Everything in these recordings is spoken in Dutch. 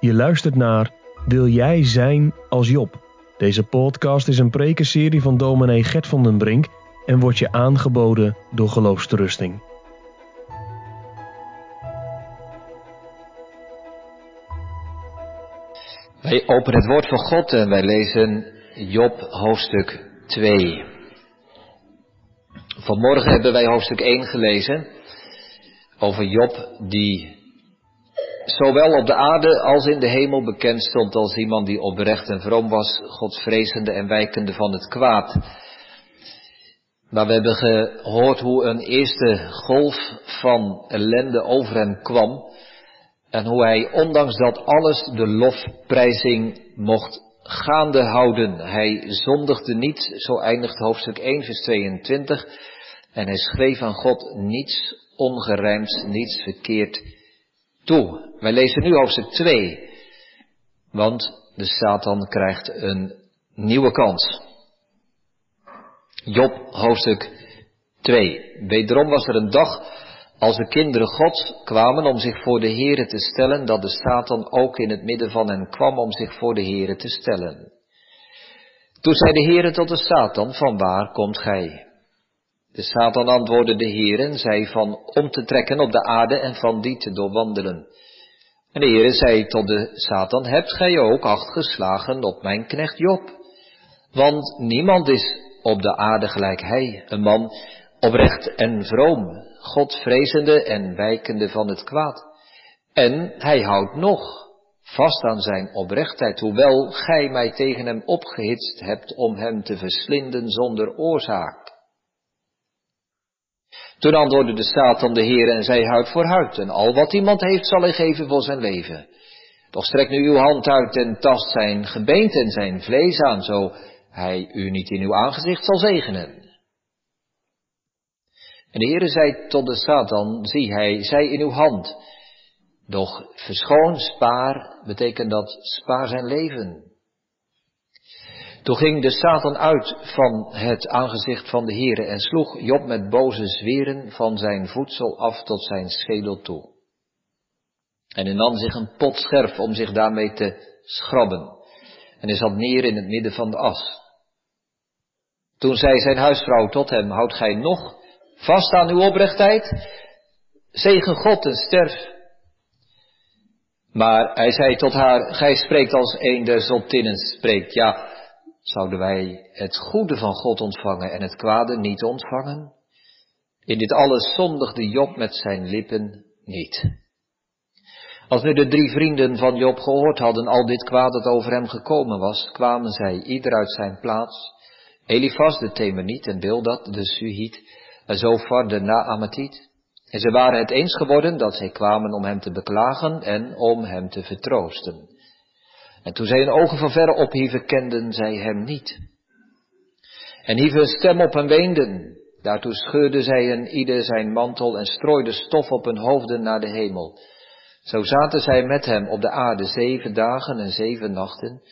Je luistert naar Wil jij zijn als Job? Deze podcast is een prekenserie van dominee Gert van den Brink en wordt je aangeboden door Geloofsterusting. Wij openen het woord van God en wij lezen Job hoofdstuk 2. Vanmorgen hebben wij hoofdstuk 1 gelezen over Job die zowel op de aarde als in de hemel bekend stond als iemand die oprecht en vroom was, godsvrezende en wijkende van het kwaad. Maar we hebben gehoord hoe een eerste golf van ellende over hem kwam en hoe hij ondanks dat alles de lofprijzing mocht gaande houden. Hij zondigde niet, zo eindigt hoofdstuk 1 vers 22, en hij schreef aan God niets ongerijmds, niets verkeerd toe. Wij lezen nu hoofdstuk 2, want de Satan krijgt een nieuwe kans. Job hoofdstuk 2. Wederom was er een dag als de kinderen Gods kwamen om zich voor de Here te stellen, dat de Satan ook in het midden van hen kwam om zich voor de Here te stellen. Toen zei de Heere tot de Satan, van waar komt gij? De Satan antwoordde de Heer en zei van om te trekken op de aarde en van die te doorwandelen. En de Heere zei tot de Satan, hebt gij ook acht geslagen op mijn knecht Job? Want niemand is op de aarde gelijk hij, een man oprecht en vroom, Godvrezende en wijkende van het kwaad. En hij houdt nog vast aan zijn oprechtheid, hoewel gij mij tegen hem opgehitst hebt om hem te verslinden zonder oorzaak. Toen antwoordde de Satan de Heer en zei huid voor huid, en al wat iemand heeft zal hij geven voor zijn leven. Doch strek nu uw hand uit en tast zijn gebeente en zijn vlees aan, zo hij u niet in uw aangezicht zal zegenen. En de Heere zei tot de Satan, zie hij, zij in uw hand. Doch verschoon, spaar, betekent dat spaar zijn leven. Toen ging de Satan uit van het aangezicht van de Heere en sloeg Job met boze zweren van zijn voedsel af tot zijn schedel toe. En hij nam zich een pot scherf om zich daarmee te schrabben. En hij zat neer in het midden van de as. Toen zei zijn huisvrouw tot hem, houdt gij nog vast aan uw oprechtheid? Zegen God en sterf. Maar hij zei tot haar, gij spreekt als een der zottinnen spreekt. Ja, zouden wij het goede van God ontvangen en het kwade niet ontvangen? In dit alles zondigde Job met zijn lippen niet. Als nu de drie vrienden van Job gehoord hadden al dit kwaad dat over hem gekomen was, kwamen zij ieder uit zijn plaats. Elifas de Temeniet en Bildad de Suhiet en Zofar de Naamatiet. En ze waren het eens geworden dat zij kwamen om hem te beklagen en om hem te vertroosten. En toen zij hun ogen van verre ophieven, kenden zij hem niet. En hieven een stem op en weenden. Daartoe scheurden zij een ieder zijn mantel en strooiden stof op hun hoofden naar de hemel. Zo zaten zij met hem op de aarde zeven dagen en zeven nachten.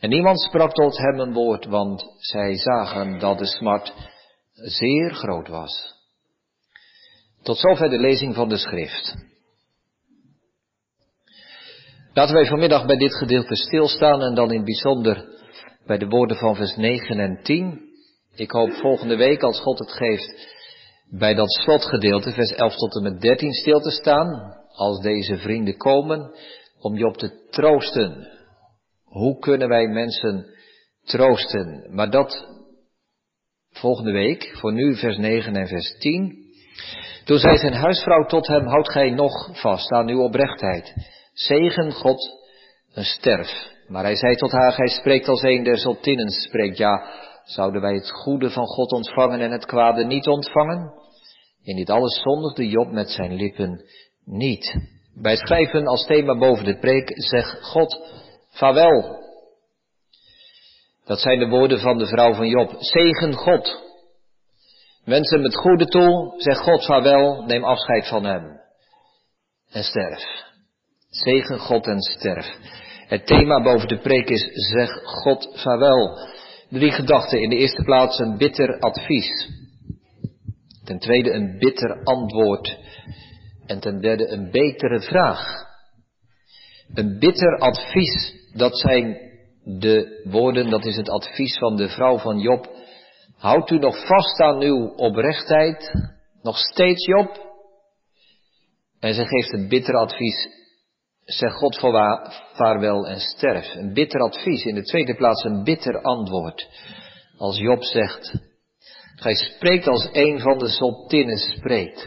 En niemand sprak tot hem een woord, want zij zagen dat de smart zeer groot was. Tot zover de lezing van de schrift. Laten wij vanmiddag bij dit gedeelte stilstaan en dan in het bijzonder bij de woorden van vers 9 en 10. Ik hoop volgende week, als God het geeft, bij dat slotgedeelte, vers 11 tot en met 13, stil te staan, als deze vrienden komen, om je op te troosten. Hoe kunnen wij mensen troosten? Maar dat volgende week, voor nu vers 9 en vers 10. Toen zei zijn huisvrouw tot hem, houd gij nog vast aan uw oprechtheid. Zegen God een sterf. Maar hij zei tot haar, gij spreekt als een der zottinnen spreekt. Ja, zouden wij het goede van God ontvangen en het kwade niet ontvangen? In dit alles zondigde Job met zijn lippen niet. Wij schrijven als thema boven de preek, zeg God, vaarwel. Dat zijn de woorden van de vrouw van Job. Zegen God. Mensen met goede toe, zeg God vaarwel, neem afscheid van hem. En sterf. Zegen God en sterf. Het thema boven de preek is, zeg God vaarwel. Drie gedachten. In de eerste plaats een bitter advies. Ten tweede een bitter antwoord. En ten derde een betere vraag. Een bitter advies, dat zijn de woorden, dat is het advies van de vrouw van Job. Houdt u nog vast aan uw oprechtheid, nog steeds Job? En ze geeft een bitter advies. Zeg God vaarwel en sterf. Een bitter advies. In de tweede plaats een bitter antwoord. Als Job zegt, gij spreekt als een van de zottinnen spreekt.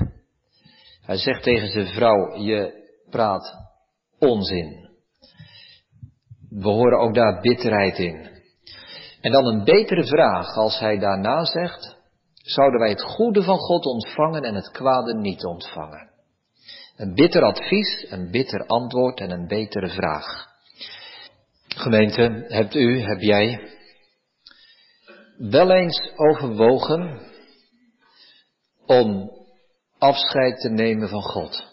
Hij zegt tegen zijn vrouw, je praat onzin. We horen ook daar bitterheid in. En dan een betere vraag als hij daarna zegt, zouden wij het goede van God ontvangen en het kwade niet ontvangen? Een bitter advies, een bitter antwoord en een betere vraag. Gemeente, hebt u, heb jij wel eens overwogen om afscheid te nemen van God?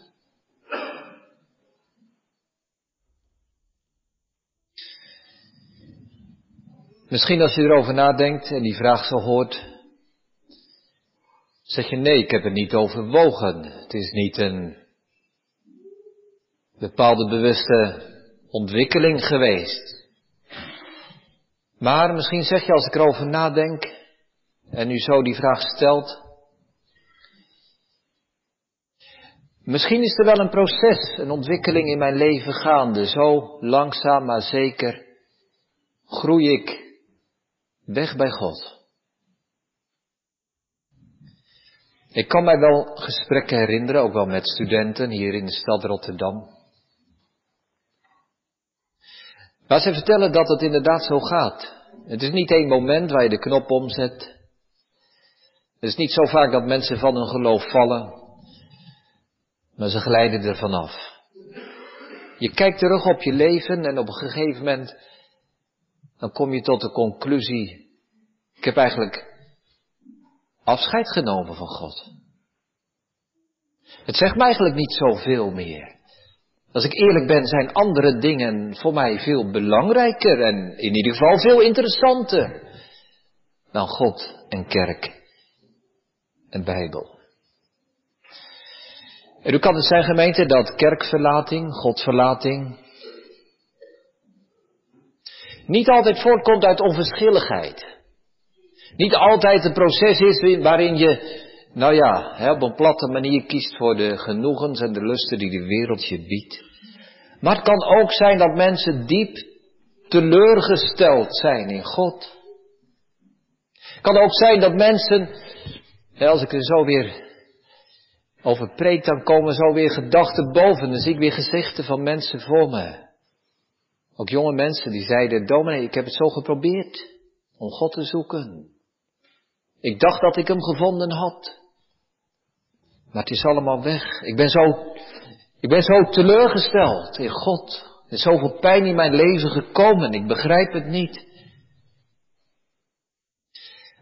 Misschien als je erover nadenkt en die vraag zo hoort, zeg je nee, ik heb het niet overwogen. Het is niet een bepaalde bewuste ontwikkeling geweest. Maar misschien zeg je als ik erover nadenk en u zo die vraag stelt, misschien is er wel een proces, een ontwikkeling in mijn leven gaande. Zo langzaam maar zeker groei ik weg bij God. Ik kan mij wel gesprekken herinneren, ook wel met studenten hier in de stad Rotterdam. Waar ze vertellen dat het inderdaad zo gaat. Het is niet één moment waar je de knop omzet. Het is niet zo vaak dat mensen van hun geloof vallen, maar ze glijden er vanaf. Je kijkt terug op je leven en op een gegeven moment dan kom je tot de conclusie, ik heb eigenlijk afscheid genomen van God. Het zegt me eigenlijk niet zoveel meer. Als ik eerlijk ben, zijn andere dingen voor mij veel belangrijker en in ieder geval veel interessanter dan God en kerk en Bijbel. En u kan het zijn gemeente dat kerkverlating, Godverlating, niet altijd voortkomt uit onverschilligheid. Niet altijd een proces is waarin je, nou ja, op een platte manier kiest voor de genoegens en de lusten die de wereld je biedt. Maar het kan ook zijn dat mensen diep teleurgesteld zijn in God. Het kan ook zijn dat mensen, als ik er zo weer over preek, dan komen zo weer gedachten boven. Dan zie ik weer gezichten van mensen voor me. Ook jonge mensen die zeiden, dominee, ik heb het zo geprobeerd om God te zoeken. Ik dacht dat ik hem gevonden had. Maar het is allemaal weg. Ik ben zo, ik ben zo teleurgesteld in God. Er is zoveel pijn in mijn leven gekomen. Ik begrijp het niet.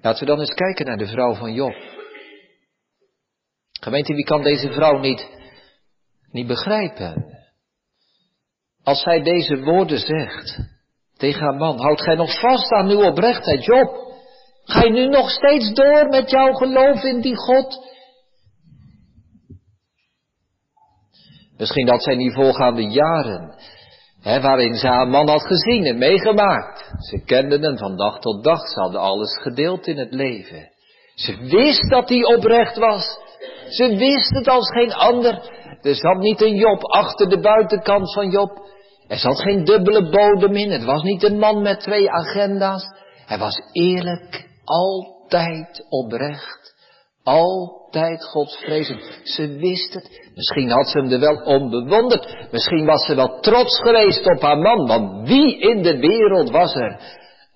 Laten we dan eens kijken naar de vrouw van Job. Gemeente, wie kan deze vrouw niet, niet begrijpen? Als zij deze woorden zegt tegen haar man, houd gij nog vast aan uw oprechtheid, Job? Ga je nu nog steeds door met jouw geloof in die God? Misschien dat zij die voorgaande jaren, hè, waarin ze haar man had gezien en meegemaakt. Ze kenden hem van dag tot dag, ze hadden alles gedeeld in het leven. Ze wist dat hij oprecht was. Ze wist het als geen ander. Er zat niet een Job achter de buitenkant van Job. Er zat geen dubbele bodem in. Het was niet een man met twee agenda's. Hij was eerlijk, altijd oprecht, altijd godsvrezend. Ze wist het. Misschien had ze hem er wel om bewonderd. Misschien was ze wel trots geweest op haar man. Want wie in de wereld was er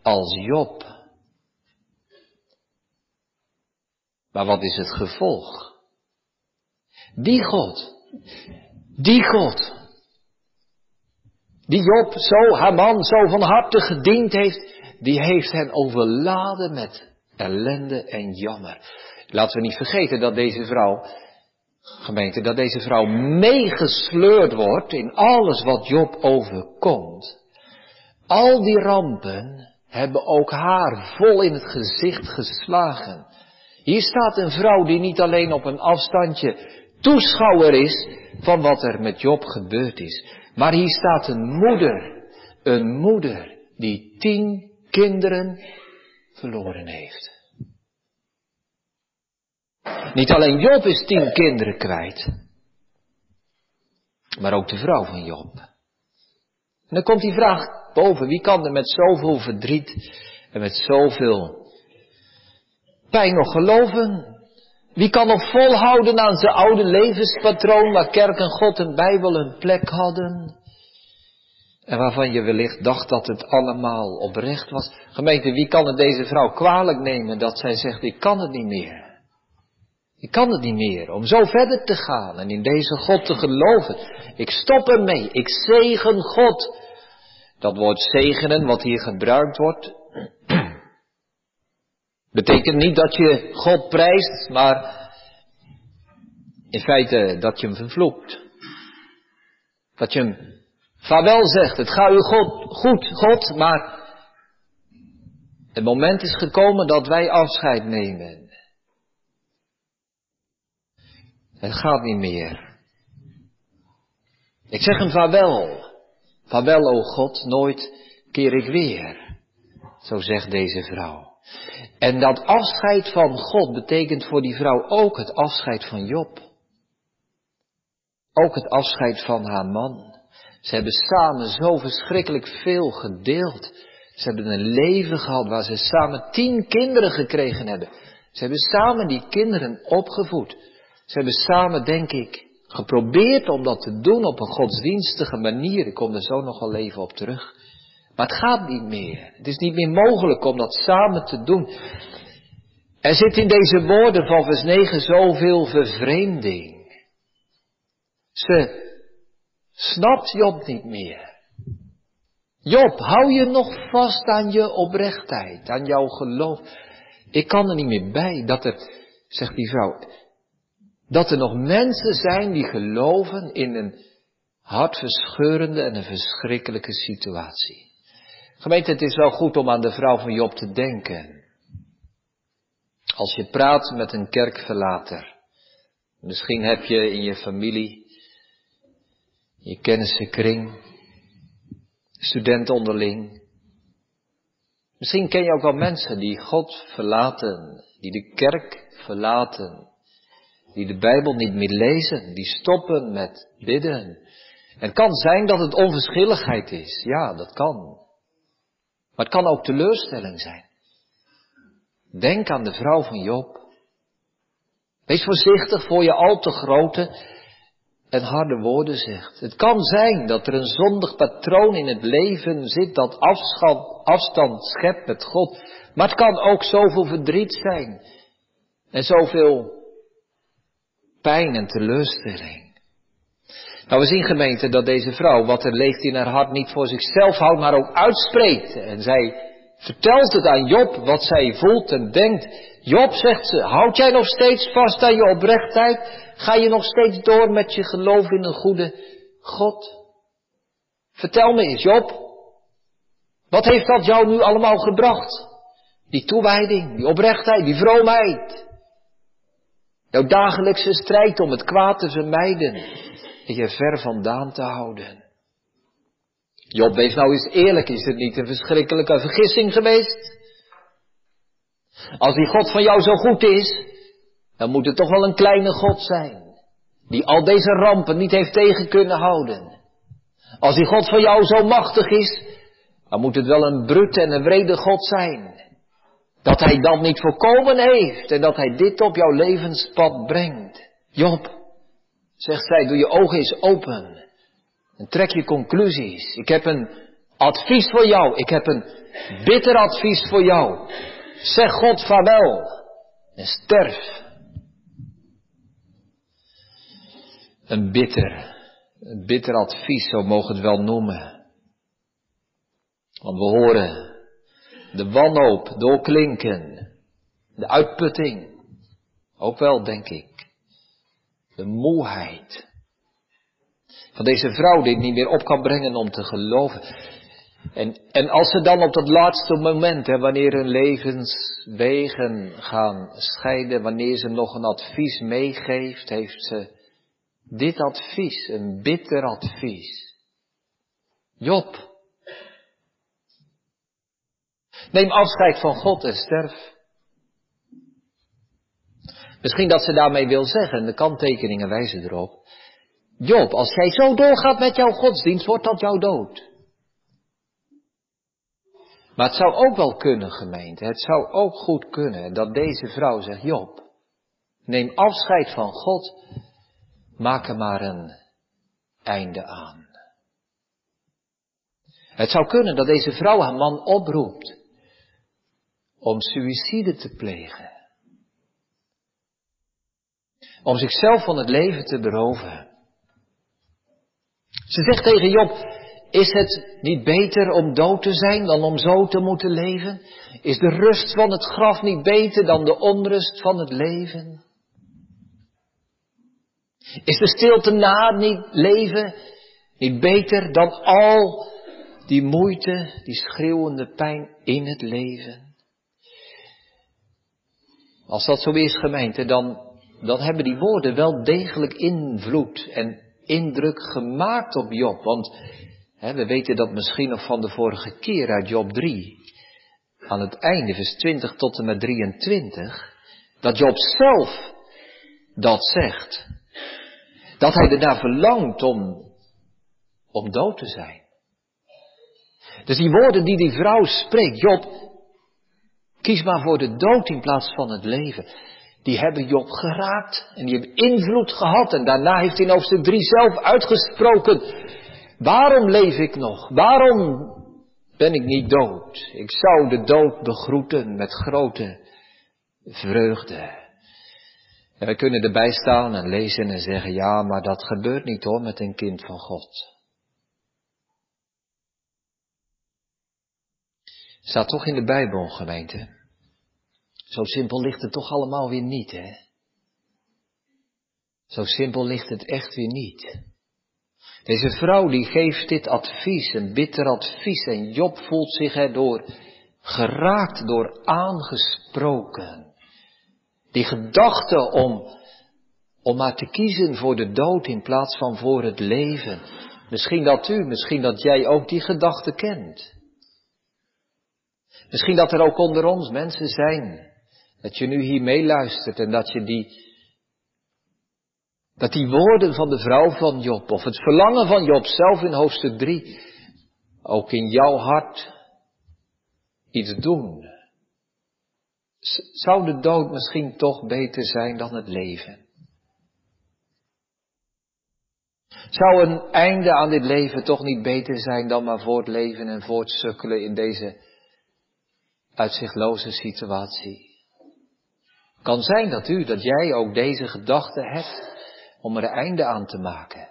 als Job? Maar wat is het gevolg? Die God, die God, die Job zo, haar man, zo van harte gediend heeft, die heeft hen overladen met ellende en jammer. Laten we niet vergeten dat deze vrouw, gemeente, dat deze vrouw meegesleurd wordt in alles wat Job overkomt. Al die rampen hebben ook haar vol in het gezicht geslagen. Hier staat een vrouw die niet alleen op een afstandje toeschouwer is, van wat er met Job gebeurd is. Maar hier staat een moeder, een moeder die tien kinderen verloren heeft. Niet alleen Job is tien kinderen kwijt, maar ook de vrouw van Job. En dan komt die vraag boven, wie kan er met zoveel verdriet en met zoveel pijn nog geloven? Wie kan nog volhouden aan zijn oude levenspatroon waar kerk en God en Bijbel een plek hadden? En waarvan je wellicht dacht dat het allemaal oprecht was. Gemeente, wie kan het deze vrouw kwalijk nemen dat zij zegt, ik kan het niet meer. Ik kan het niet meer om zo verder te gaan en in deze God te geloven. Ik stop ermee. Ik zegen God. Dat woord zegenen, wat hier gebruikt wordt, betekent niet dat je God prijst, maar in feite dat je hem vervloekt. Dat je hem vaarwel zegt. Het gaat u God, goed, God, maar het moment is gekomen dat wij afscheid nemen. Het gaat niet meer. Ik zeg hem vaarwel. Vaarwel, o God, nooit keer ik weer. Zo zegt deze vrouw. En dat afscheid van God betekent voor die vrouw ook het afscheid van Job. Ook het afscheid van haar man. Ze hebben samen zo verschrikkelijk veel gedeeld. Ze hebben een leven gehad waar ze samen tien kinderen gekregen hebben. Ze hebben samen die kinderen opgevoed. Ze hebben samen, denk ik, geprobeerd om dat te doen op een godsdienstige manier. Ik kom er zo nog wel even op terug. Maar het gaat niet meer. Het is niet meer mogelijk om dat samen te doen. Er zit in deze woorden van vers 9 zoveel vervreemding. Ze snapt Job niet meer. Job, hou je nog vast aan je oprechtheid, aan jouw geloof. Ik kan er niet meer bij dat er, zegt die vrouw, dat er nog mensen zijn die geloven in een hartverscheurende en een verschrikkelijke situatie. Gemeente, het is wel goed om aan de vrouw van Job te denken. Als je praat met een kerkverlater, misschien heb je in je familie, je kennissenkring, studenten onderling, misschien ken je ook wel mensen die God verlaten, die de kerk verlaten, die de Bijbel niet meer lezen, die stoppen met bidden. En het kan zijn dat het onverschilligheid is, ja, dat kan. Maar het kan ook teleurstelling zijn. Denk aan de vrouw van Job. Wees voorzichtig voor je al te grote en harde woorden zegt. Het kan zijn dat er een zondig patroon in het leven zit dat afstand, afstand schept met God. Maar het kan ook zoveel verdriet zijn en zoveel pijn en teleurstelling. Nou, we zien gemeente dat deze vrouw wat er leeft in haar hart niet voor zichzelf houdt, maar ook uitspreekt. En zij vertelt het aan Job wat zij voelt en denkt. Job, zegt ze, houd jij nog steeds vast aan je oprechtheid? Ga je nog steeds door met je geloof in een goede God? Vertel me eens, Job. Wat heeft dat jou nu allemaal gebracht? Die toewijding, die oprechtheid, die vroomheid. Jouw dagelijkse strijd om het kwaad te vermijden en je ver vandaan te houden. Job, wees nou eens eerlijk, is het niet een verschrikkelijke vergissing geweest? Als die God van jou zo goed is, dan moet het toch wel een kleine God zijn, die al deze rampen niet heeft tegen kunnen houden. Als die God van jou zo machtig is, dan moet het wel een brute en een wrede God zijn, dat hij dat niet voorkomen heeft en dat hij dit op jouw levenspad brengt. Job, zegt zij, doe je ogen eens open en trek je conclusies. Ik heb een advies voor jou. Ik heb een bitter advies voor jou. Zeg God vaarwel en sterf. Een bitter, een bitter advies, zo mogen het wel noemen. Want we horen de wanhoop doorklinken, de uitputting, ook wel denk ik, de moeheid van deze vrouw die het niet meer op kan brengen om te geloven. En, en als ze dan op dat laatste moment, hè, wanneer hun levenswegen gaan scheiden, wanneer ze nog een advies meegeeft, heeft ze dit advies, een bitter advies. Job, neem afscheid van God en sterf. Misschien dat ze daarmee wil zeggen, de kanttekeningen wijzen erop. Job, als jij zo doorgaat met jouw godsdienst, wordt dat jouw dood. Maar het zou ook wel kunnen, gemeente, het zou ook goed kunnen dat deze vrouw zegt, Job, neem afscheid van God, maak er maar een einde aan. Het zou kunnen dat deze vrouw haar man oproept om suïcide te plegen. Om zichzelf van het leven te beroven. Ze zegt tegen Job, is het niet beter om dood te zijn dan om zo te moeten leven? Is de rust van het graf niet beter dan de onrust van het leven? Is de stilte na niet leven niet beter dan al die moeite, die schreeuwende pijn in het leven? Als dat zo is, gemeente, dan, hebben die woorden wel degelijk invloed en indruk gemaakt op Job. Want hè, we weten dat misschien nog van de vorige keer uit Job 3. Aan het einde, vers 20 tot en met 23. Dat Job zelf dat zegt. Dat hij ernaar verlangt om, om dood te zijn. Dus die woorden die die vrouw spreekt, Job, kies maar voor de dood in plaats van het leven die hebben Job geraakt en die hebben invloed gehad. En daarna heeft hij in hoofdstuk 3 zelf uitgesproken, waarom leef ik nog? Waarom ben ik niet dood? Ik zou de dood begroeten met grote vreugde. En we kunnen erbij staan en lezen en zeggen, ja, maar dat gebeurt niet hoor met een kind van God. Staat toch in de Bijbel, gemeente. Zo simpel ligt het toch allemaal weer niet, hè? Zo simpel ligt het echt weer niet. Deze vrouw die geeft dit advies, een bitter advies, en Job voelt zich erdoor geraakt, door aangesproken. Die gedachte om, om maar te kiezen voor de dood in plaats van voor het leven. Misschien dat u, misschien dat jij ook die gedachte kent. Misschien dat er ook onder ons mensen zijn dat je nu hier meeluistert en dat je die, dat die woorden van de vrouw van Job, of het verlangen van Job zelf in hoofdstuk 3, ook in jouw hart iets doen. Zou de dood misschien toch beter zijn dan het leven? Zou een einde aan dit leven toch niet beter zijn dan maar voortleven en voortsukkelen in deze uitzichtloze situatie? Kan zijn dat u, dat jij ook deze gedachte hebt om er een einde aan te maken.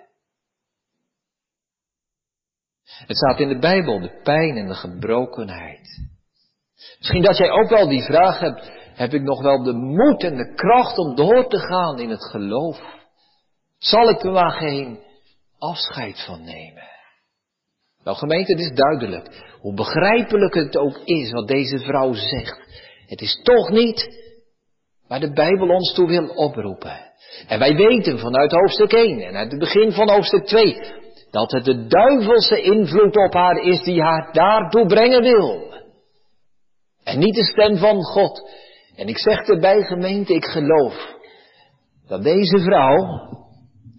Het staat in de Bijbel, de pijn en de gebrokenheid. Misschien dat jij ook wel die vraag hebt, heb ik nog wel de moed en de kracht om door te gaan in het geloof? Zal ik er maar geen afscheid van nemen? Nou gemeente, het is duidelijk, hoe begrijpelijk het ook is wat deze vrouw zegt. Het is toch niet waar de Bijbel ons toe wil oproepen. En wij weten vanuit hoofdstuk 1 en uit het begin van hoofdstuk 2 dat het de duivelse invloed op haar is die haar daartoe brengen wil. En niet de stem van God. En ik zeg erbij gemeente, ik geloof dat deze vrouw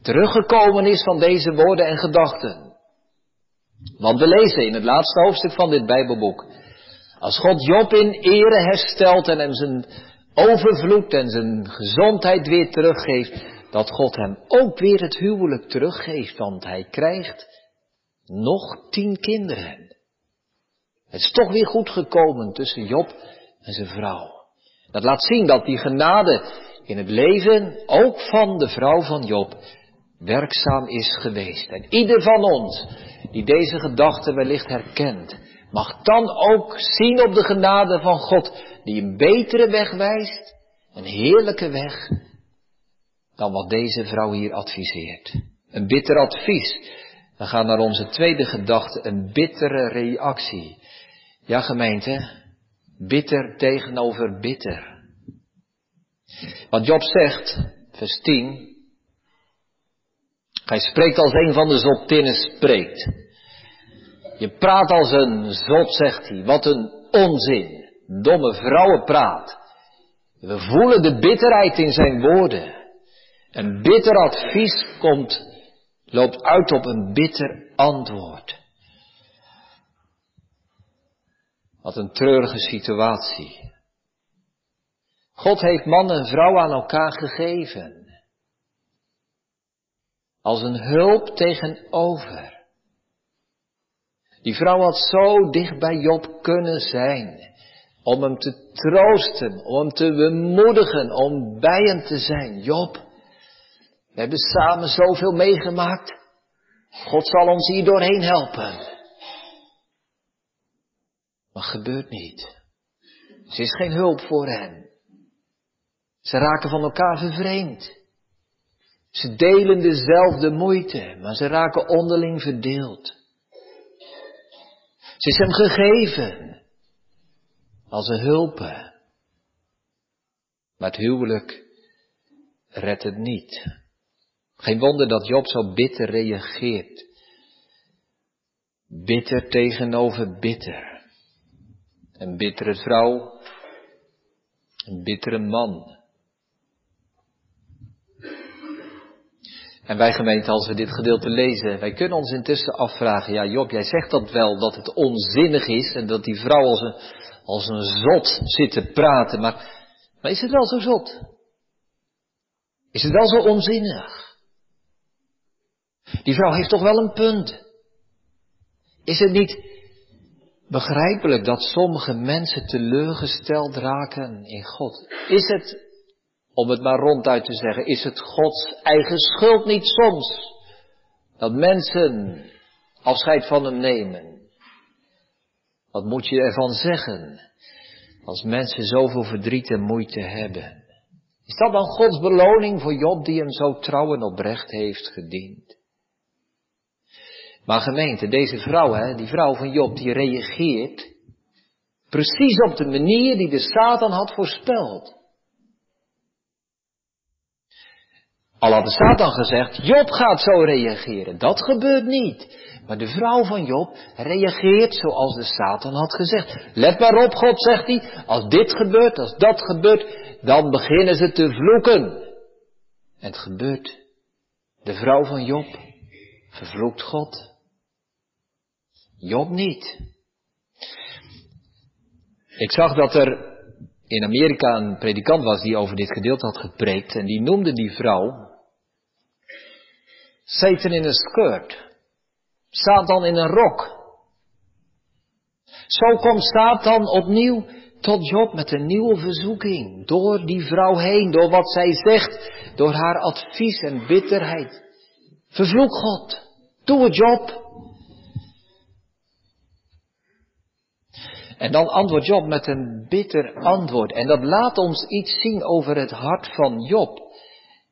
teruggekomen is van deze woorden en gedachten. Want we lezen in het laatste hoofdstuk van dit Bijbelboek. Als God Job in ere herstelt en hem zijn overvloed en zijn gezondheid weer teruggeeft, dat God hem ook weer het huwelijk teruggeeft, want hij krijgt nog tien kinderen. Het is toch weer goed gekomen tussen Job en zijn vrouw. Dat laat zien dat die genade in het leven, ook van de vrouw van Job, werkzaam is geweest. En ieder van ons die deze gedachte wellicht herkent, mag dan ook zien op de genade van God die een betere weg wijst, een heerlijke weg, dan wat deze vrouw hier adviseert. Een bitter advies. We gaan naar onze tweede gedachte, een bittere reactie. Ja gemeente, bitter tegenover bitter. Wat Job zegt, vers 10, Hij spreekt als een van de zottinnen spreekt. Je praat als een zot, zegt hij. Wat een onzin. Domme vrouwenpraat. We voelen de bitterheid in zijn woorden. Een bitter advies komt, loopt uit op een bitter antwoord. Wat een treurige situatie. God heeft man en vrouw aan elkaar gegeven. Als een hulp tegenover. Die vrouw had zo dicht bij Job kunnen zijn. Om hem te troosten, om hem te bemoedigen, om bij hem te zijn. Job, we hebben samen zoveel meegemaakt. God zal ons hier doorheen helpen. Maar gebeurt niet. Ze is geen hulp voor hen. Ze raken van elkaar vervreemd. Ze delen dezelfde moeite, maar ze raken onderling verdeeld. Ze is hem gegeven als een hulpen. Maar het huwelijk redt het niet. Geen wonder dat Job zo bitter reageert. Bitter tegenover bitter. Een bittere vrouw, een bittere man. En wij gemeente, als we dit gedeelte lezen, wij kunnen ons intussen afvragen, ja Job, jij zegt dat wel, dat het onzinnig is en dat die vrouw als een, als een zot zit te praten, maar, maar is het wel zo zot? Is het wel zo onzinnig? Die vrouw heeft toch wel een punt? Is het niet begrijpelijk dat sommige mensen teleurgesteld raken in God? Is het om het maar ronduit te zeggen, is het Gods eigen schuld niet soms dat mensen afscheid van hem nemen? Wat moet je ervan zeggen als mensen zoveel verdriet en moeite hebben? Is dat dan Gods beloning voor Job die hem zo trouw en oprecht heeft gediend? Maar gemeente, deze vrouw, hè, die vrouw van Job, die reageert precies op de manier die de Satan had voorspeld. Al had de Satan gezegd, Job gaat zo reageren. Dat gebeurt niet. Maar de vrouw van Job reageert zoals de Satan had gezegd. Let maar op, God zegt hij, als dit gebeurt, als dat gebeurt, dan beginnen ze te vloeken. En het gebeurt. De vrouw van Job vervloekt God. Job niet. Ik zag dat er in Amerika een predikant was die over dit gedeelte had gepreekt en die noemde die vrouw Satan in een skirt. Satan in een rok. Zo komt Satan opnieuw tot Job met een nieuwe verzoeking. Door die vrouw heen, door wat zij zegt, door haar advies en bitterheid. Vervloek God. Doe het Job. En dan antwoordt Job met een bitter antwoord. En dat laat ons iets zien over het hart van Job.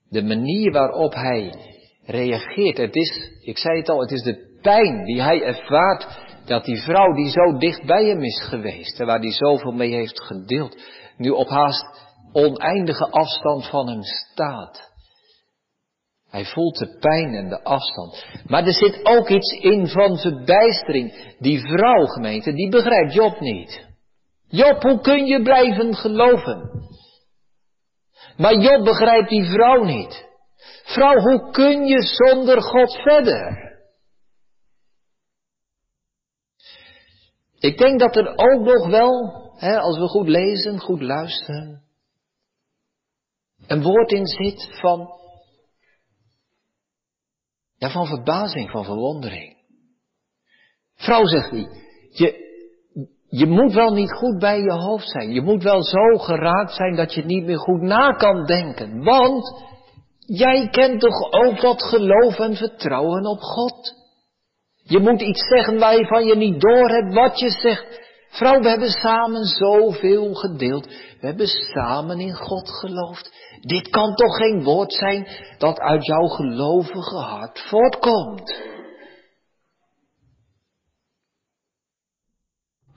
De manier waarop hij reageert. Het is, ik zei het al, het is de pijn die hij ervaart dat die vrouw die zo dicht bij hem is geweest en waar hij zoveel mee heeft gedeeld, nu op haast oneindige afstand van hem staat. Hij voelt de pijn en de afstand. Maar er zit ook iets in van verbijstering. Die vrouw, gemeente, die begrijpt Job niet. Job, hoe kun je blijven geloven? Maar Job begrijpt die vrouw niet. Vrouw, hoe kun je zonder God verder? Ik denk dat er ook nog wel, hè, als we goed lezen, goed luisteren, een woord in zit van, ja, van verbazing, van verwondering. Vrouw, zegt hij, je, je moet wel niet goed bij je hoofd zijn. Je moet wel zo geraakt zijn dat je niet meer goed na kan denken. Want Jij kent toch ook dat geloof en vertrouwen op God? Je moet iets zeggen waarvan je niet door hebt wat je zegt. Vrouw, we hebben samen zoveel gedeeld. We hebben samen in God geloofd. Dit kan toch geen woord zijn dat uit jouw gelovige hart voortkomt.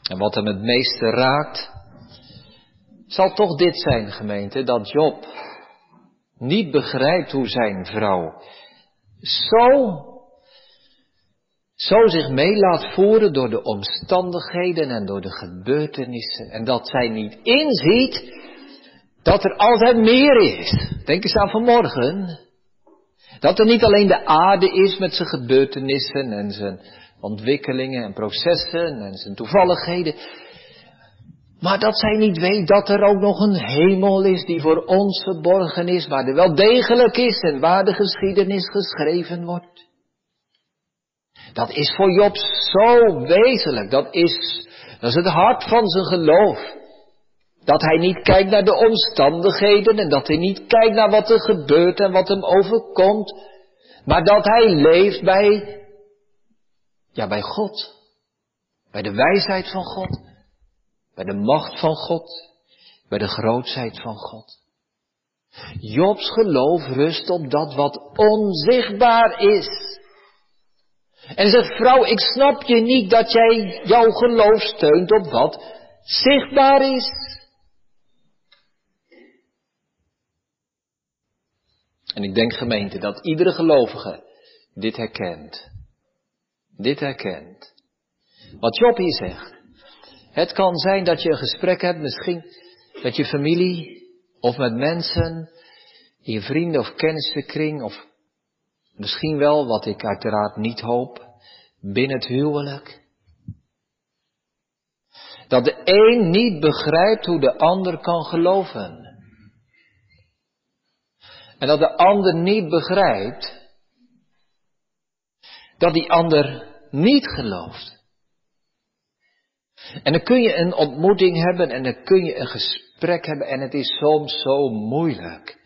En wat hem het meeste raakt, zal toch dit zijn, gemeente, dat Job niet begrijpt hoe zijn vrouw zo, zo zich mee laat voeren door de omstandigheden en door de gebeurtenissen. En dat zij niet inziet dat er altijd meer is. Denk eens aan vanmorgen. Dat er niet alleen de aarde is met zijn gebeurtenissen en zijn ontwikkelingen en processen en zijn toevalligheden. Maar dat zij niet weet dat er ook nog een hemel is die voor ons verborgen is, waar er wel degelijk is en waar de geschiedenis geschreven wordt. Dat is voor Job zo wezenlijk. Dat is, dat is het hart van zijn geloof. Dat hij niet kijkt naar de omstandigheden en dat hij niet kijkt naar wat er gebeurt en wat hem overkomt. Maar dat hij leeft bij, ja, bij God. Bij de wijsheid van God. Bij de macht van God. Bij de grootheid van God. Jobs geloof rust op dat wat onzichtbaar is. En zegt, vrouw, ik snap je niet dat jij jouw geloof steunt op wat zichtbaar is. En ik denk gemeente dat iedere gelovige dit herkent. Dit herkent. Wat Job hier zegt. Het kan zijn dat je een gesprek hebt, misschien met je familie of met mensen in je vrienden of kennissenkring of misschien wel, wat ik uiteraard niet hoop, binnen het huwelijk. Dat de een niet begrijpt hoe de ander kan geloven. En dat de ander niet begrijpt dat die ander niet gelooft. En dan kun je een ontmoeting hebben en dan kun je een gesprek hebben en het is soms zo moeilijk.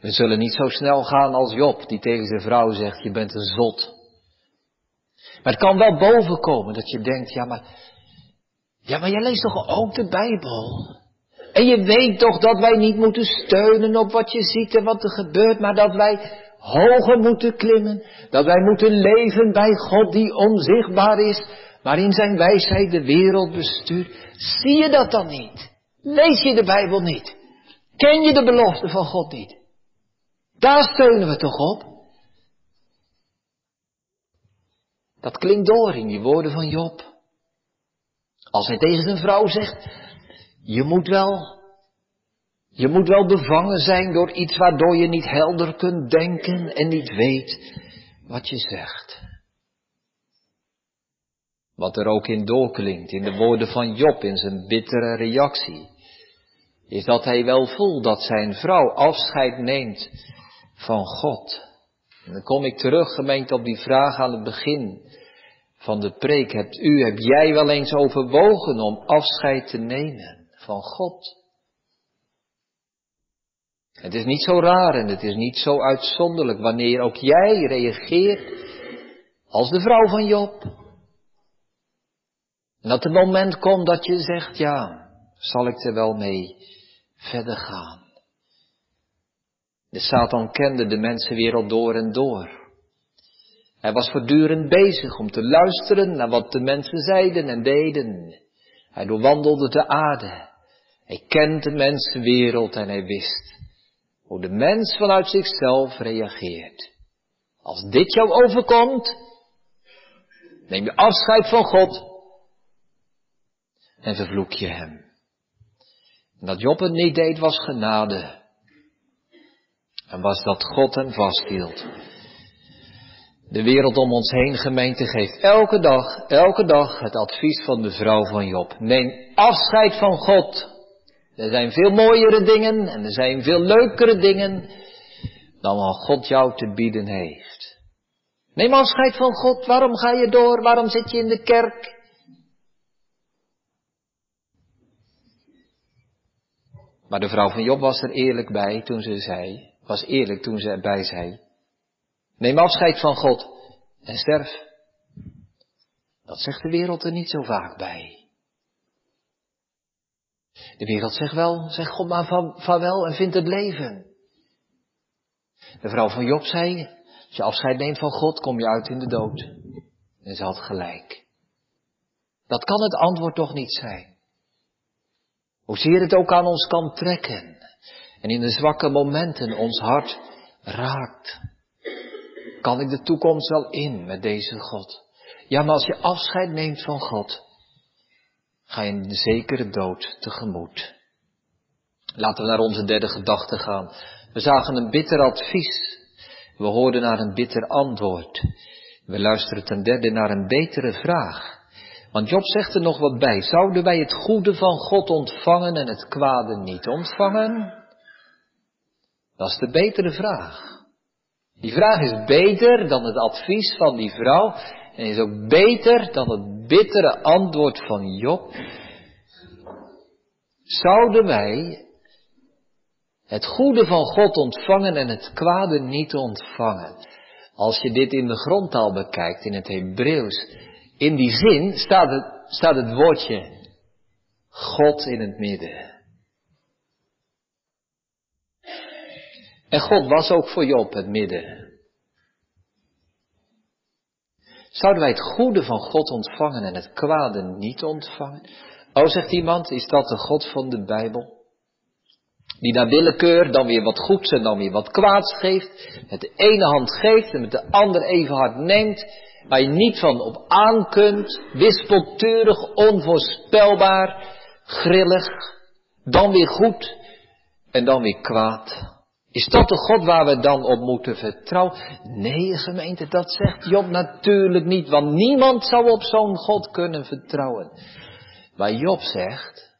We zullen niet zo snel gaan als Job, die tegen zijn vrouw zegt, je bent een zot. Maar het kan wel bovenkomen dat je denkt, ja maar, ja maar jij leest toch ook de Bijbel? En je weet toch dat wij niet moeten steunen op wat je ziet en wat er gebeurt, maar dat wij hoger moeten klimmen. Dat wij moeten leven bij God die onzichtbaar is, maar in zijn wijsheid de wereld bestuurt. Zie je dat dan niet? Lees je de Bijbel niet? Ken je de belofte van God niet? Daar steunen we toch op? Dat klinkt door in die woorden van Job. Als hij tegen zijn vrouw zegt, je moet wel, je moet wel bevangen zijn door iets waardoor je niet helder kunt denken en niet weet wat je zegt. Wat er ook in doorklinkt in de woorden van Job in zijn bittere reactie, is dat hij wel voelt dat zijn vrouw afscheid neemt van God. En dan kom ik terug, gemeente, op die vraag aan het begin van de preek. Hebt u, heb jij wel eens overwogen om afscheid te nemen van God? Het is niet zo raar en het is niet zo uitzonderlijk wanneer ook jij reageert als de vrouw van Job. En dat het moment komt dat je zegt, ja, zal ik er wel mee verder gaan. De Satan kende de mensenwereld door en door. Hij was voortdurend bezig om te luisteren naar wat de mensen zeiden en deden. Hij doorwandelde de aarde. Hij kent de mensenwereld en hij wist hoe de mens vanuit zichzelf reageert. Als dit jou overkomt, neem je afscheid van God en vervloek je hem. En dat Job het niet deed was genade. En was dat God hem vasthield. De wereld om ons heen, gemeente, geeft elke dag, elke dag het advies van de vrouw van Job. Neem afscheid van God. Er zijn veel mooiere dingen en er zijn veel leukere dingen dan wat God jou te bieden heeft. Neem afscheid van God. Waarom ga je door? Waarom zit je in de kerk? Maar de vrouw van Job was er eerlijk bij toen ze zei, was eerlijk toen ze erbij zei, neem afscheid van God en sterf. Dat zegt de wereld er niet zo vaak bij. De wereld zegt wel, zegt God maar van, wel en vindt het leven. De vrouw van Job zei, als je afscheid neemt van God, kom je uit in de dood. En ze had gelijk. Dat kan het antwoord toch niet zijn. Hoezeer het ook aan ons kan trekken. En in de zwakke momenten ons hart raakt. Kan ik de toekomst wel in met deze God? Ja, maar als je afscheid neemt van God, ga je een zekere dood tegemoet. Laten we naar onze derde gedachte gaan. We zagen een bitter advies. We hoorden naar een bitter antwoord. We luisteren ten derde naar een betere vraag. Want Job zegt er nog wat bij. Zouden wij het goede van God ontvangen en het kwade niet ontvangen? Dat is de betere vraag. Die vraag is beter dan het advies van die vrouw en is ook beter dan het bittere antwoord van Job. Zouden wij het goede van God ontvangen en het kwade niet ontvangen? Als je dit in de grondtaal bekijkt, in het Hebreeuws, in die zin staat het, staat het woordje God in het midden. En God was ook voor Job het midden. Zouden wij het goede van God ontvangen en het kwade niet ontvangen? Oh, zegt iemand, is dat de God van de Bijbel? Die naar willekeur dan weer wat goeds en dan weer wat kwaads geeft. Met de ene hand geeft en met de andere even hard neemt. Waar je niet van op aan kunt. Wispelturig, onvoorspelbaar, grillig. Dan weer goed en dan weer kwaad. Is dat de God waar we dan op moeten vertrouwen? Nee, gemeente, dat zegt Job natuurlijk niet, want niemand zou op zo'n God kunnen vertrouwen. Maar Job zegt,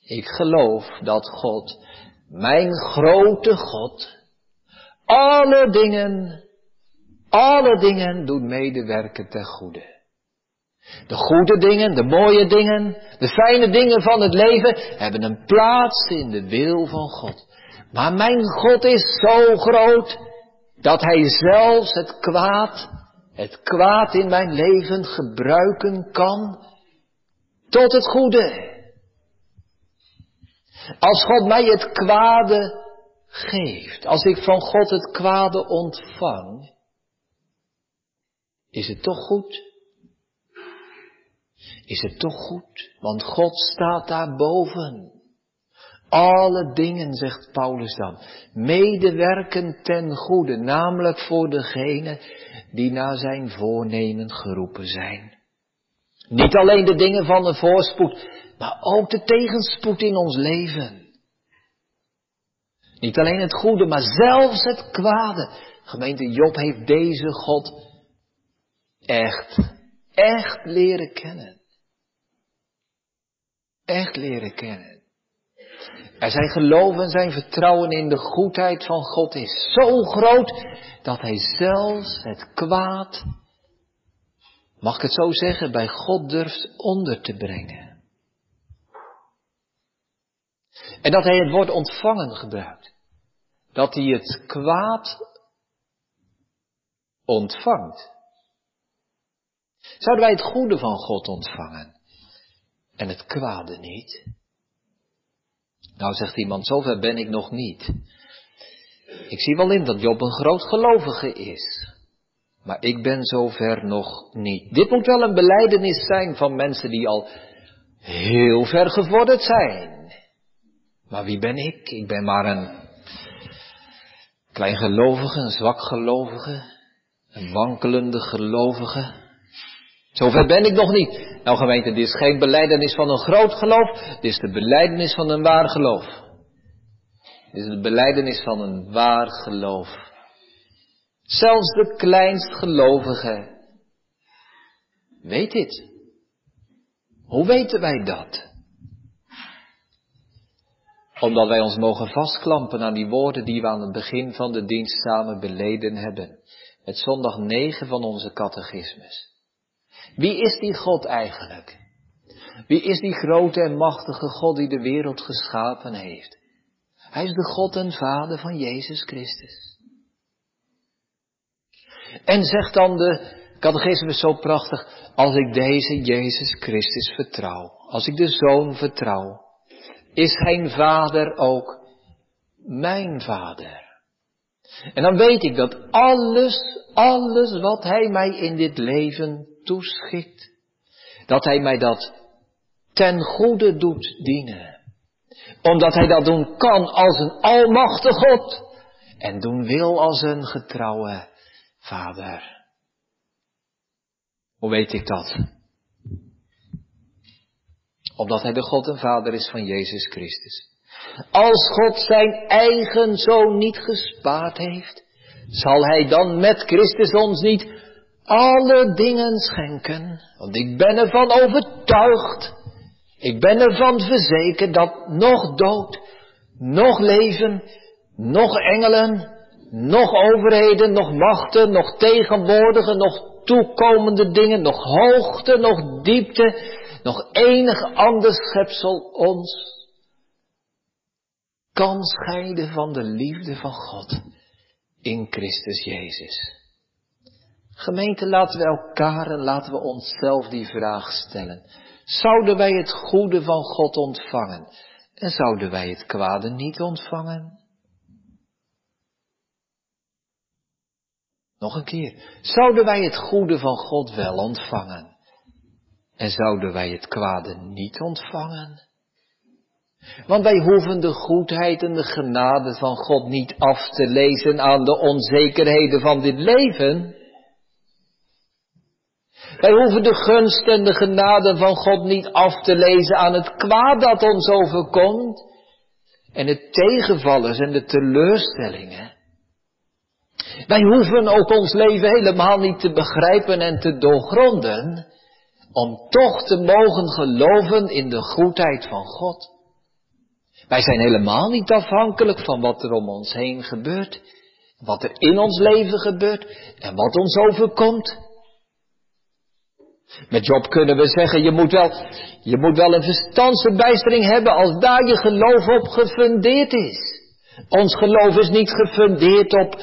ik geloof dat God, mijn grote God, alle dingen, alle dingen doet medewerken ten goede. De goede dingen, de mooie dingen, de fijne dingen van het leven hebben een plaats in de wil van God. Maar mijn God is zo groot dat Hij zelfs het kwaad, het kwaad in mijn leven gebruiken kan tot het goede. Als God mij het kwade geeft, als ik van God het kwade ontvang, is het toch goed? Is het toch goed? Want God staat daarboven. Alle dingen, zegt Paulus dan, medewerken ten goede, namelijk voor degene die naar zijn voornemen geroepen zijn. Niet alleen de dingen van de voorspoed, maar ook de tegenspoed in ons leven. Niet alleen het goede, maar zelfs het kwade. Gemeente Job heeft deze God echt, echt leren kennen. Echt leren kennen. En zijn geloof en zijn vertrouwen in de goedheid van God is zo groot dat hij zelfs het kwaad, mag ik het zo zeggen, bij God durft onder te brengen. En dat hij het woord ontvangen gebruikt. Dat hij het kwaad ontvangt. Zouden wij het goede van God ontvangen en het kwade niet? Nou zegt iemand, zover ben ik nog niet. Ik zie wel in dat Job een groot gelovige is. Maar ik ben zover nog niet. Dit moet wel een beleidenis zijn van mensen die al heel ver gevorderd zijn. Maar wie ben ik? Ik ben maar een klein gelovige, een zwak gelovige, een wankelende gelovige. Zover ben ik nog niet. Nou gemeente, dit is geen beleidenis van een groot geloof, dit is de beleidenis van een waar geloof. Dit is de beleidenis van een waar geloof. Zelfs de kleinst gelovige weet dit. Hoe weten wij dat? Omdat wij ons mogen vastklampen aan die woorden die we aan het begin van de dienst samen beleden hebben. Het zondag 9 van onze catechismus. Wie is die God eigenlijk? Wie is die grote en machtige God die de wereld geschapen heeft? Hij is de God en Vader van Jezus Christus. En zegt dan de catechismus zo prachtig, als ik deze Jezus Christus vertrouw, als ik de Zoon vertrouw, is zijn Vader ook mijn Vader. En dan weet ik dat alles, alles wat Hij mij in dit leven toeschikt, dat Hij mij dat ten goede doet dienen. Omdat Hij dat doen kan als een almachtige God. en doen wil als een getrouwe vader. Hoe weet ik dat? Omdat hij de God en Vader is van Jezus Christus. Als God zijn eigen zoon niet gespaard heeft, zal hij dan met Christus ons niet alle dingen schenken? Want ik ben ervan overtuigd, ik ben ervan verzekerd dat nog dood, nog leven, nog engelen, nog overheden, nog machten, nog tegenwoordige, nog toekomende dingen, nog hoogte, nog diepte, nog enig ander schepsel ons kan scheiden van de liefde van God in Christus Jezus. Gemeente, laten we elkaar en laten we onszelf die vraag stellen. Zouden wij het goede van God ontvangen en zouden wij het kwade niet ontvangen? Nog een keer. Zouden wij het goede van God wel ontvangen en zouden wij het kwade niet ontvangen? Want wij hoeven de goedheid en de genade van God niet af te lezen aan de onzekerheden van dit leven. Wij hoeven de gunst en de genade van God niet af te lezen aan het kwaad dat ons overkomt en het tegenvallers en de teleurstellingen. Wij hoeven ook ons leven helemaal niet te begrijpen en te doorgronden om toch te mogen geloven in de goedheid van God. Wij zijn helemaal niet afhankelijk van wat er om ons heen gebeurt, wat er in ons leven gebeurt en wat ons overkomt. Met Job kunnen we zeggen, je moet wel, je moet wel een verstandsverbijstering hebben als daar je geloof op gefundeerd is. Ons geloof is niet gefundeerd op,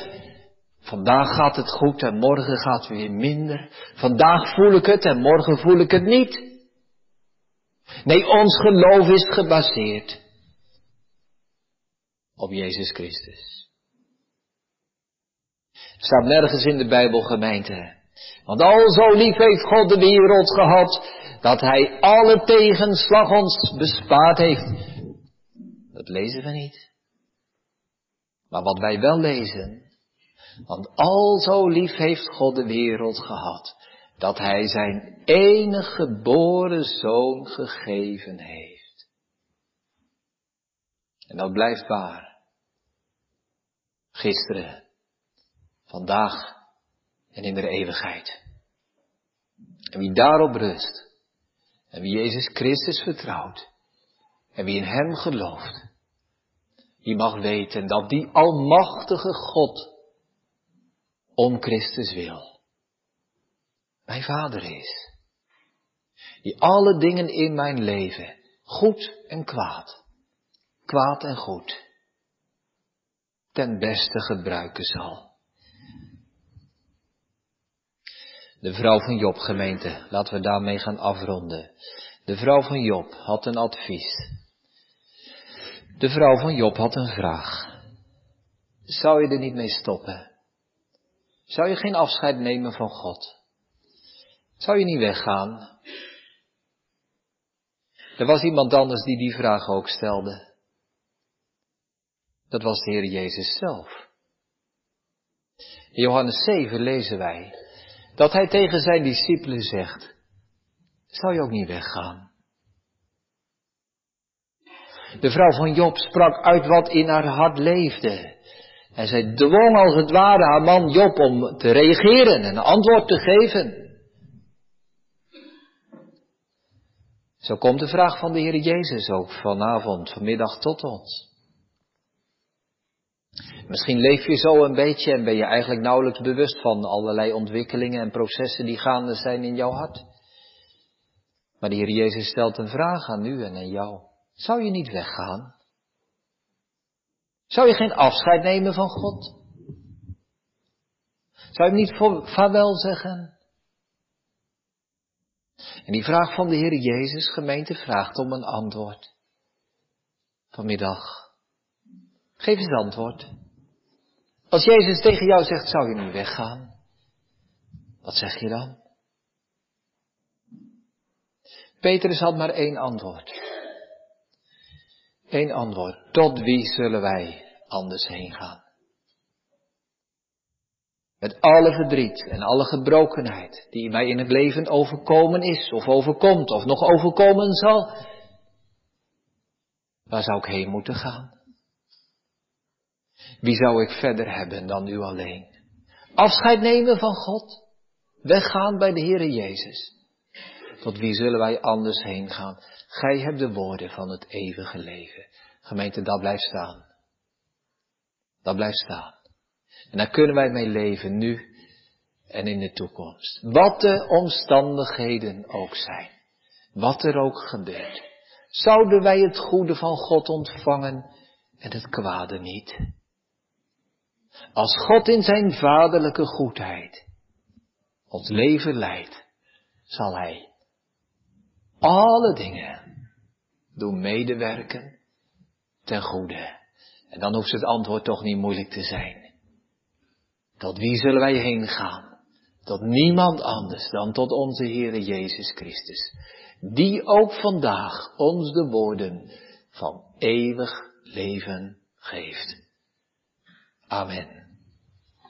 vandaag gaat het goed en morgen gaat het weer minder. Vandaag voel ik het en morgen voel ik het niet. Nee, ons geloof is gebaseerd op Jezus Christus. Er staat nergens in de Bijbel gemeente. Want al zo lief heeft God de wereld gehad, dat Hij alle tegenslag ons bespaard heeft. Dat lezen we niet. Maar wat wij wel lezen, want al zo lief heeft God de wereld gehad, dat Hij zijn enige geboren zoon gegeven heeft. En dat blijft waar gisteren, vandaag en in de eeuwigheid. En wie daarop rust, en wie Jezus Christus vertrouwt, en wie in Hem gelooft, die mag weten dat die almachtige God om Christus wil. Mijn Vader is. Die alle dingen in mijn leven, goed en kwaad, kwaad en goed, ten beste gebruiken zal. De vrouw van Job, gemeente, laten we daarmee gaan afronden. De vrouw van Job had een advies. De vrouw van Job had een vraag. Zou je er niet mee stoppen? Zou je geen afscheid nemen van God? Zou je niet weggaan? Er was iemand anders die die vraag ook stelde. Dat was de Heer Jezus zelf. In Johannes 7 lezen wij dat hij tegen zijn discipelen zegt, zou je ook niet weggaan? De vrouw van Job sprak uit wat in haar hart leefde. En zij dwong als het ware haar man Job om te reageren en een antwoord te geven. Zo komt de vraag van de Heer Jezus ook vanavond, vanmiddag tot ons. Misschien leef je zo een beetje en ben je eigenlijk nauwelijks bewust van allerlei ontwikkelingen en processen die gaande zijn in jouw hart. Maar de Heer Jezus stelt een vraag aan u en aan jou. Zou je niet weggaan? Zou je geen afscheid nemen van God? Zou je hem niet vaarwel zeggen? En die vraag van de Heer Jezus, gemeente, vraagt om een antwoord. Vanmiddag. Geef eens antwoord. Als Jezus tegen jou zegt, zou je nu weggaan? Wat zeg je dan? Petrus had maar één antwoord. Eén antwoord. Tot wie zullen wij anders heen gaan? Met alle verdriet en alle gebrokenheid die mij in het leven overkomen is, of overkomt, of nog overkomen zal. Waar zou ik heen moeten gaan? Wie zou ik verder hebben dan u alleen? Afscheid nemen van God? Weggaan bij de Heere Jezus? Tot wie zullen wij anders heen gaan? Gij hebt de woorden van het eeuwige leven. Gemeente, dat blijft staan. Dat blijft staan. En daar kunnen wij mee leven nu en in de toekomst. Wat de omstandigheden ook zijn. Wat er ook gebeurt. Zouden wij het goede van God ontvangen en het kwade niet? Als God in zijn vaderlijke goedheid ons leven leidt, zal Hij alle dingen doen medewerken ten goede. En dan hoeft het antwoord toch niet moeilijk te zijn. Tot wie zullen wij heen gaan? Tot niemand anders dan tot onze Heere Jezus Christus. Die ook vandaag ons de woorden van eeuwig leven geeft. Amen.